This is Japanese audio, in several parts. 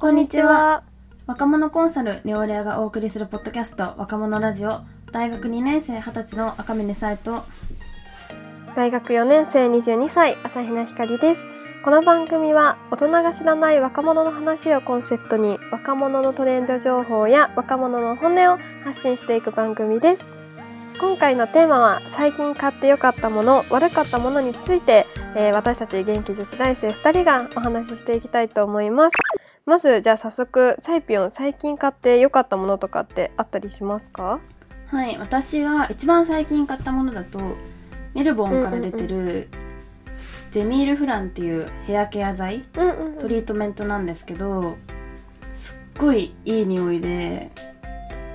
こんにちは。若者コンサルネオレアがお送りするポッドキャスト若者ラジオ。大学2年生20歳の赤嶺沙絵と。大学4年生22歳朝比奈ひかりです。この番組は大人が知らない若者の話をコンセプトに若者のトレンド情報や若者の本音を発信していく番組です。今回のテーマは最近買って良かったもの悪かったものについて、えー私たち元気女子大生2人がお話ししていきたいと思います。まずじゃあ早速サイピョン最近買って良かったものとかってあったりしますか？はい私は一番最近買ったものだとメルボンから出てるジェミール・フランっていうヘアケア剤トリートメントなんですけどすっごいいい匂いで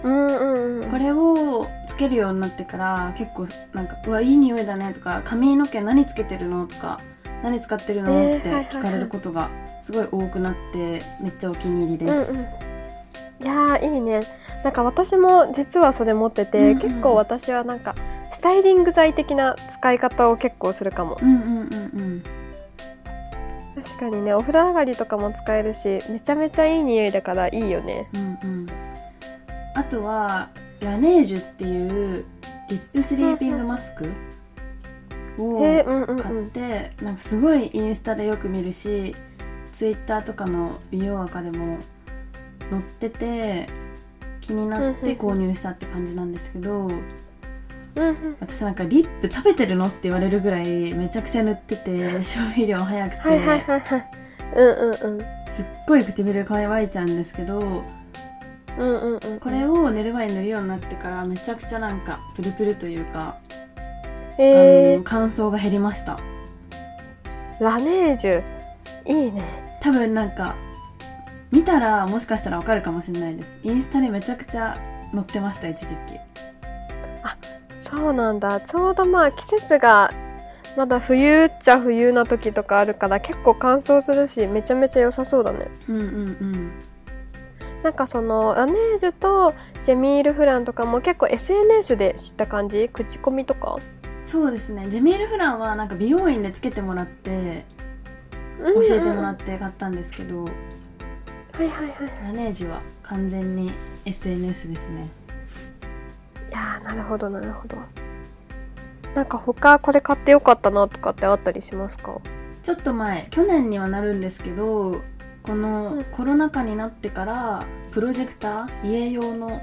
これをつけるようになってから結構なんか「うわいい匂いだね」とか「髪の毛何つけてるの?」とか「何使ってるの?」って聞かれることがすごい多くなってめっちゃお気に入りです、うんうん、いやーいいね。なんか私も実はそれ持ってて、うんうん。結構私はなんかスタイリング剤的な使い方を結構するかも。うんうんうんうん。確かにねお風呂上がりとかも使えるしめちゃめちゃいい匂いだからいいよね。うんうんあとはラネージュっていうリップスリーピングマスクを買っんてなんかすごいインスタでよく見るしツイッターとかの美容赤でも載ってて気になって購入したって感じなんですけど私なんかリップ食べてるのって言われるぐらいめちゃくちゃ塗ってて 消費量早くて、すっごい唇乾いちゃうんですけどうんうんうんこれを寝る前に塗るようになってからめちゃくちゃなんかプルプルというか、えあの乾燥が減りました。ー、ラネージュいいね。多分なんか見たらもしかしたらわかるかもしれないです。インスタにめちゃくちゃ載ってました一時期。そうなんだ。ちょうどまあ季節がまだ冬っちゃ冬な時とかあるから結構乾燥するしめちゃめちゃ良さそうだね。うんうんうんなんかそのラネージュとジェミール・フランとかも結構 SNS で知った感じ？口コミとか？そうですね。ジェミール・フランはなんか美容院でつけてもらって教えてもらっって買ったんですけど、はいはいはいラネージュは完全に SNS ですね。いやーなるほどなるほど。なんか他これ買ってよかったなとかってあったりしますか？ちょっと前去年にはなるんですけどこうのん。コロナ禍になってからプロジェクター家用の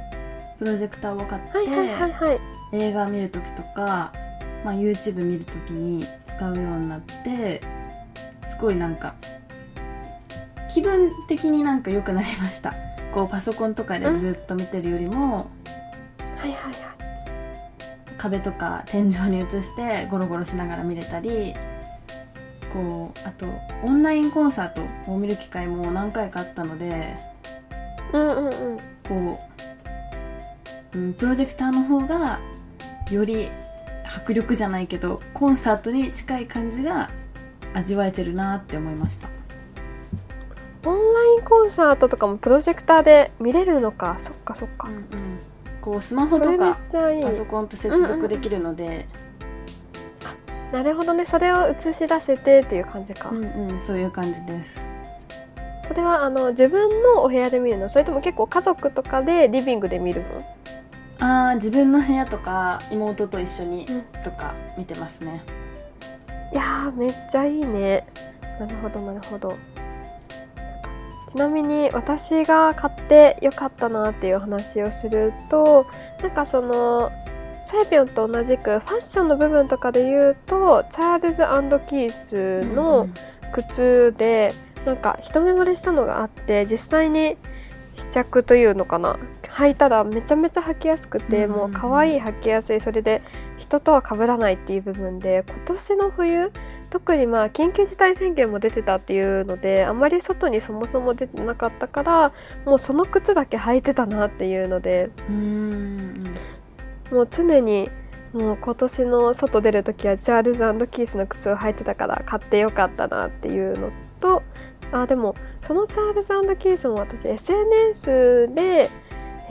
プロジェクターを買って、はいはいはいはい。映画見るときとか、まあ、YouTube 見るときに使うようになってすごいなんか気分的になんか良くなりました。こうパソコンとかでずっと見てるよりも、はいはいはい。壁とか天井に映してゴロゴロしながら見れたりこうあとオンラインコンサートを見る機会も何回かあったのでうんうんうん。こう、うん、プロジェクターの方がより迫力じゃないけどコンサートに近い感じが味わえてるなって思いました。オンラインコンサートとかもプロジェクターで見れるのか？そっかそっか、うんうん。こうスマホとかパソコンと接続できるので、なるほどね。それを映し出せてっていう感じか、うんうん、そういう感じです。それはあの自分のお部屋で見るの？それとも結構家族とかでリビングで見るの？あー自分の部屋とか妹と一緒にうん。とか見てますね、いやーめっちゃいいね。なるほどなるほど。ちなみに私が買ってよかったなっていう話をするとなんかそのサイピョンと同じくファッションの部分とかで言うとチャールズキースのん靴でなんか一目惚れしたのがあって実際に試着というのかな。履いたらめちゃめちゃ履きやすくて、もう可愛い履きやすいそれで人とは被らないっていう部分で今年の冬特にまあ緊急事態宣言も出てたっていうのであまり外にそもそも出てなかったからもうその靴だけ履いてたなっていうのでうーんもう常にもう今年の外出る時はチャールズキースの靴を履いてたから買ってよかったなっていうのとあでもそのチャールズキースも私 SNS で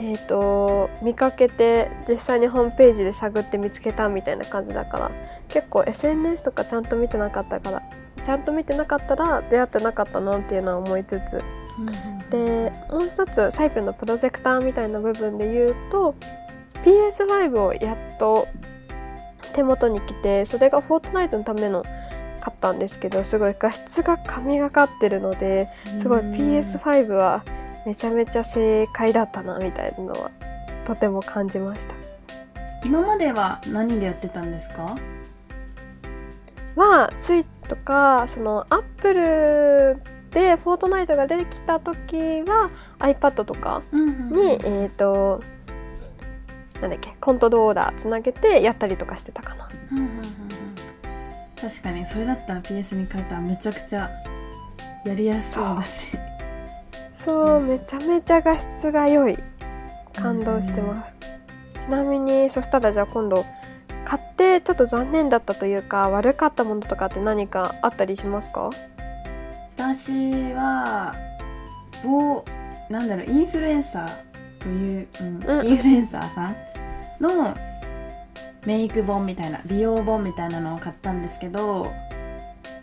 えー、と見かけて実際にホームページで探って見つけたみたいな感じだから結構 SNS とかちゃんと見てなかったからちゃんと見てなかったら出会ってなかったなっていうのは思いつつ。うでもう一つサイプのプロジェクターみたいな部分で言うと PS5 をやっと手元に来てそれがフォートナイトのための買ったんですけどすごい画質が神がかってるのですごい PS5 はめちゃめちゃ正解だったなみたいなのはとても感じました。今までは何でやってたんですか？はスイッチとかそのアップルでフォートナイトが出てきた時は iPad とかに、えっ、となんだっけコントローラーつなげてやったりとかしてたかな、うんうんうんうん。確かにそれだったら PS に変えたらめちゃくちゃやりやすそうだし。そうめちゃめちゃ画質が良い。感動してます、ちなみにそしたらじゃあ今度買ってちょっと残念だったというか悪かったものとかって何かあったりしますか？私は某なんだろうインフルエンサーという、うんうん。インフルエンサーさんのメイク本みたいな美容本みたいなのを買ったんですけど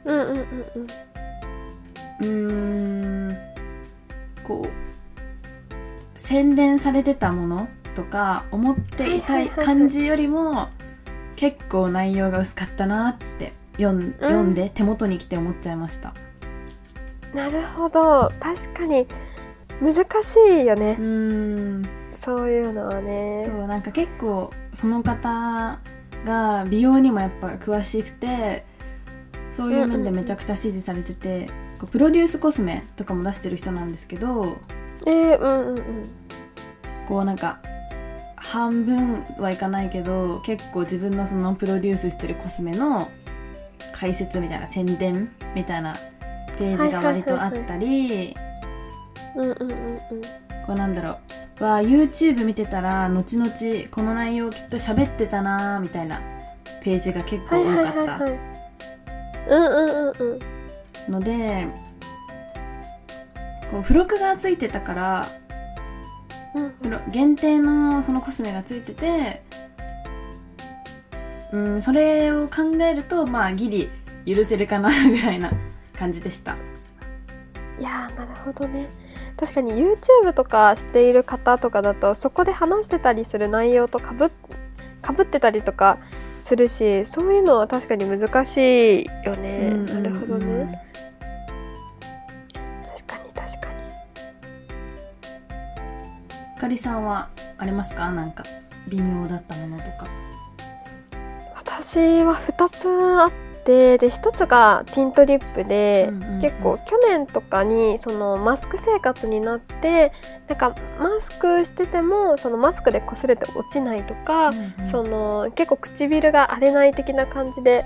うんうんうん。うんうーんこう宣伝されてたものとか思っていたい感じよりも結構内容が薄かったなって読ん。読んで手元に来て思っちゃいました。なるほど。確かに難しいよね。う、ーんそういうのはね。そうなんか結構その方が美容にもやっぱ詳しくてそういう面でめちゃくちゃ支持されてて、こうプロデュースコスメとかも出してる人なんですけどえー、うんうんうん。こうなんか半分はいかないけど結構自分のそのプロデュースしてるコスメの解説みたいな宣伝みたいなページが割とあったりうんうんうんうんこうなんだろうわあ YouTube 見てたら後々この内容きっと喋ってたなーみたいなページが結構はいはい多かった。はいはいうんうんうんうん。のでこう付録がついてたからうん限定のそのコスメがついててうんそれを考えるとまあギリ許せるかなぐらいな感じでした。いやーなるほどね確かに YouTube とかしている方とかだとそこで話してたりする内容とかぶかぶってたりとかするしそういうのは確かに難しいよね、うんなるほどね。確かに確かに。かりさんはありますか？なんか微妙だったものとか。私は2つあってで1つがティントリップで、うんうんうん。結構去年とかにそのマスク生活になってなんかマスクしててもそのマスクで擦れて落ちないとか、その結構唇が荒れない的な感じで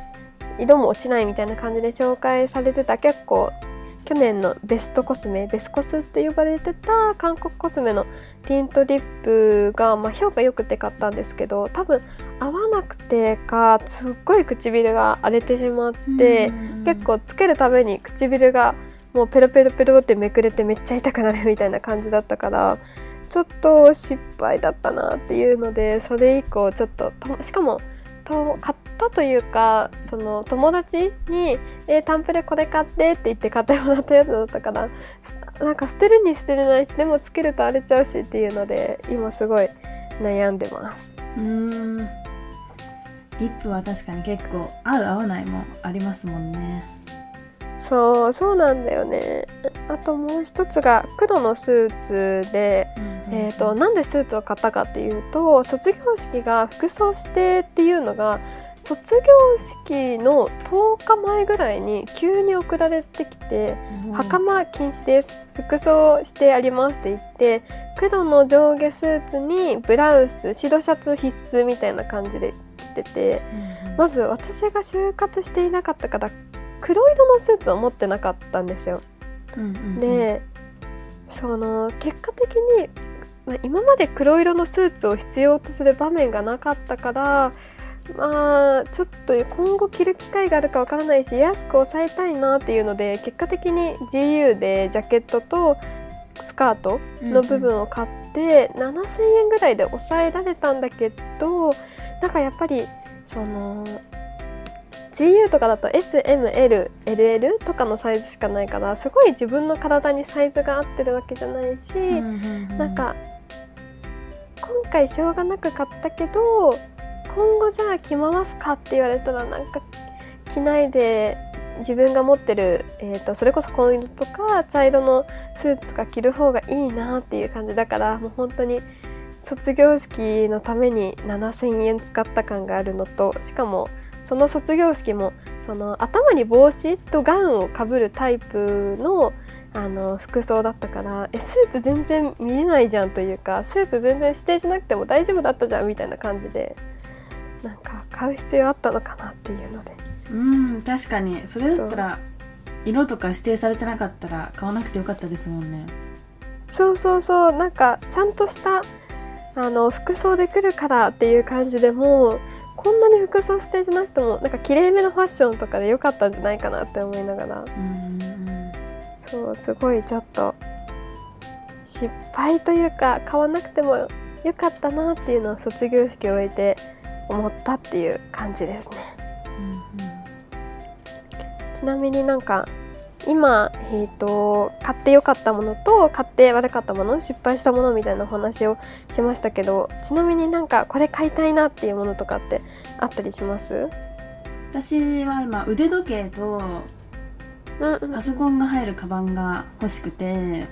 色も落ちないみたいな感じで紹介されてた結構去年のベストコスメベスコスって呼ばれてた韓国コスメのティントリップが、まあ、評価良くて買ったんですけど多分合わなくてかすっごい唇が荒れてしまって、結構つけるために唇がもうペロペロペロってめくれてめっちゃ痛くなるみたいな感じだったからちょっと失敗だったなっていうのでそれ以降ちょっととしかもと買ったというかその友達に「えータンプでこれ買って」って言って買ってもらったやつだったからすなんか捨てるに捨てれないしでもつけると荒れちゃうしっていうので今すごい悩んでます。うーん。リップは確かに結構合う合わないもありますもんね。そうそうなんだよね。あともう一つが黒のスーツでえー、となんでスーツを買ったかっていうと卒業式が服装指定っていうのが卒業式の10日前ぐらいに急に送られてきて「袴禁止です。服装してあります」って言って黒の上下スーツにブラウス白シャツ必須みたいな感じで着ててまず私が就活していなかったから黒色のスーツを持ってなかったんですよ。でその結果的に、まあ、今まで黒色のスーツを必要とする場面がなかったからまあちょっと今後着る機会があるかわからないし安く抑えたいなっていうので結果的に GU でジャケットとスカートの部分を買って、7,000円ぐらいで抑えられたんだけどなんかやっぱりその GU とかだと SMLLL とかのサイズしかないからすごい自分の体にサイズが合ってるわけじゃないし、なんか今回しょうがなく買ったけど今後じゃあ着回すかって言われたらなんか着ないで自分が持ってる、えーと、それこそ紺色とか茶色のスーツとか着る方がいいなっていう感じ。だからもう本当に卒業式のために7,000円使った感があるのとしかもその卒業式もその頭に帽子とガウンをかぶるタイプのあの服装だったからえスーツ全然見えないじゃんというかスーツ全然指定しなくても大丈夫だったじゃんみたいな感じで。なんか買う必要あったのかなっていうので。うん確かに。それだったら色とか指定されてなかったら買わなくてよかったですもんね。そうそうそう。なんかちゃんとしたあの服装で来るからっていう感じでもこんなに服装指定じゃなくてもなんか綺麗めのファッションとかでよかったんじゃないかなって思いながら。うんそうすごいちょっと失敗というか買わなくてもよかったなっていうのを卒業式を終えて思ったっていう感じですね。うんうん、ちなみになんか今、えーと、買ってよかったものと買って悪かったもの失敗したものみたいなお話をしましたけどちなみになんかこれ買いたいなっていうものとかってあったりします？私は今腕時計とパソコンが入るカバンが欲しくて。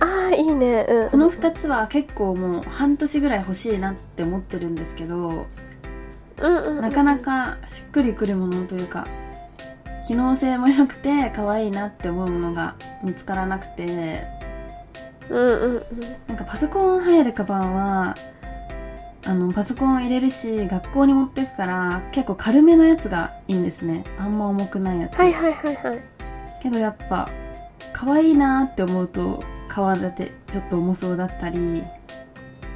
ああいいね、うん、この2つは結構もう半年ぐらい欲しいなって思ってるんですけど、なかなかしっくりくるものというか機能性も良くて可愛いなって思うものが見つからなくて。うんうんうん。なんかパソコン入るカバンはあのパソコン入れるし学校に持ってくから結構軽めのやつがいいんですね。あんま重くないやつ。はいはいはいはい。けどやっぱ可愛いなって思うと革だってちょっと重そうだったり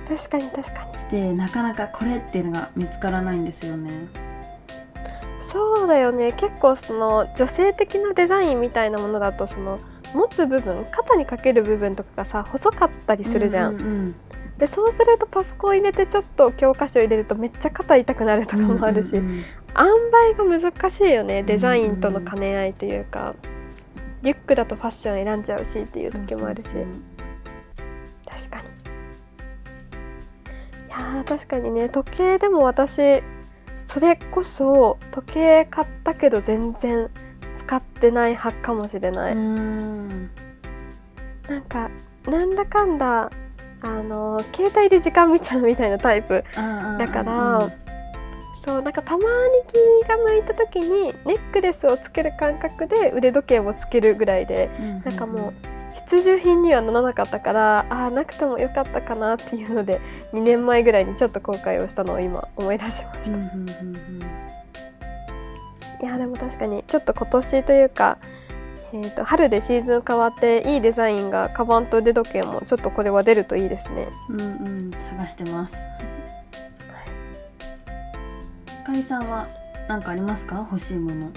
確かに確かに。してなかなかこれっていうのが見つからないんですよね。そうだよね。結構その女性的なデザインみたいなものだとその持つ部分肩にかける部分とかがさ細かったりするじゃん。うんうんうん、でそうするとパソコン入れてちょっと教科書入れるとめっちゃ肩痛くなるとかもあるし、うんうんうん、塩梅が難しいよねデザインとの兼ね合いというか、リュックだとファッション選んじゃうしっていう時もあるし。確かにいや確かにね時計でも私それこそ時計買ったけど全然使ってない派かもしれない。なんかなんだかんだあの携帯で時間見ちゃうみたいなタイプ。だからそうなんかたまに気が向いた時にネックレスをつける感覚で腕時計をつけるぐらいで、なんかもう必需品にはならなかったからああなくてもよかったかなっていうので2年前ぐらいにちょっと後悔をしたのを今思い出しました、いやでも確かにちょっと今年というか、えーと、春でシーズン変わっていいデザインがカバンと腕時計もちょっとこれは出るといいですね。うんうん探してます。かりさんは何かありますか？欲しいもの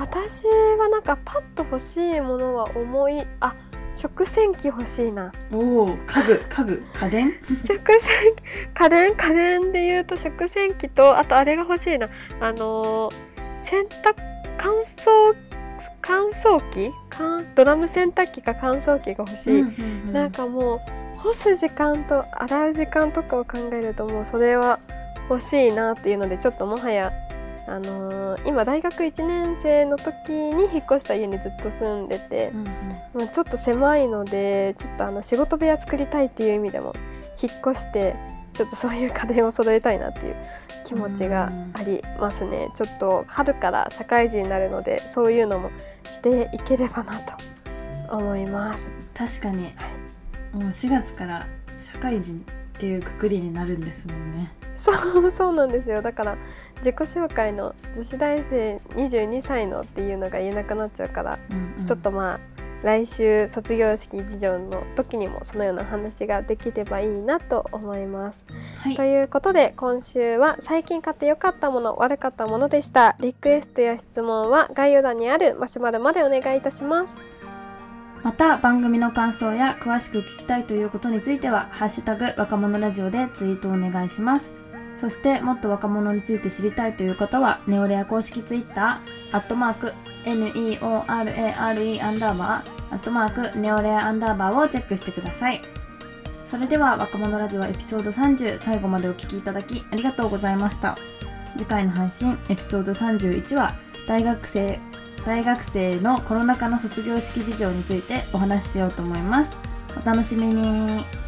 私はなんかパッと欲しいものは思い。あ食洗機欲しいな。おお家具家具家電？食洗家電？家電で言うと食洗機とあとあれが欲しいな。あのー、洗濯乾燥乾燥機？ドラム洗濯機か乾燥機が欲しい、うんうんうん、なんかもう干す時間と洗う時間とかを考えるともうそれは欲しいなっていうのでちょっともはやあのー、今大学1年生の時に引っ越した家にずっと住んでて、うんうん、ちょっと狭いのでちょっとあの仕事部屋作りたいっていう意味でも引っ越してちょっとそういう家電を揃えたいなっていう気持ちがありますね、うん、ちょっと春から社会人になるのでそういうのもしていければなと思います。確かに、はい、もう4月から社会人っていうくくりになるんですもんねそう そうなんですよだから自己紹介の女子大生22歳のっていうのが言えなくなっちゃうから、うんうん、ちょっとまあ来週卒業式事情の時にもそのような話ができればいいなと思います。はい、ということで今週は最近買って良かったもの悪かったものでしたリクエストや質問は概要欄にあるマシュマロまでお願いいたします。また番組の感想や詳しく聞きたいということについては「ハッシュタグ若者ラジオ」でツイートお願いします。そしてもっと若者について知りたいという方はネオレア公式 Twitter アットマーク NEORARE アンダーバーアットマークネオレアアンダーバーをチェックしてください。それでは若者ラジオエピソード30最後までお聴きいただきありがとうございました。次回の配信エピソード31は大学生大学生のコロナ禍の卒業式事情についてお話ししようと思います。お楽しみに。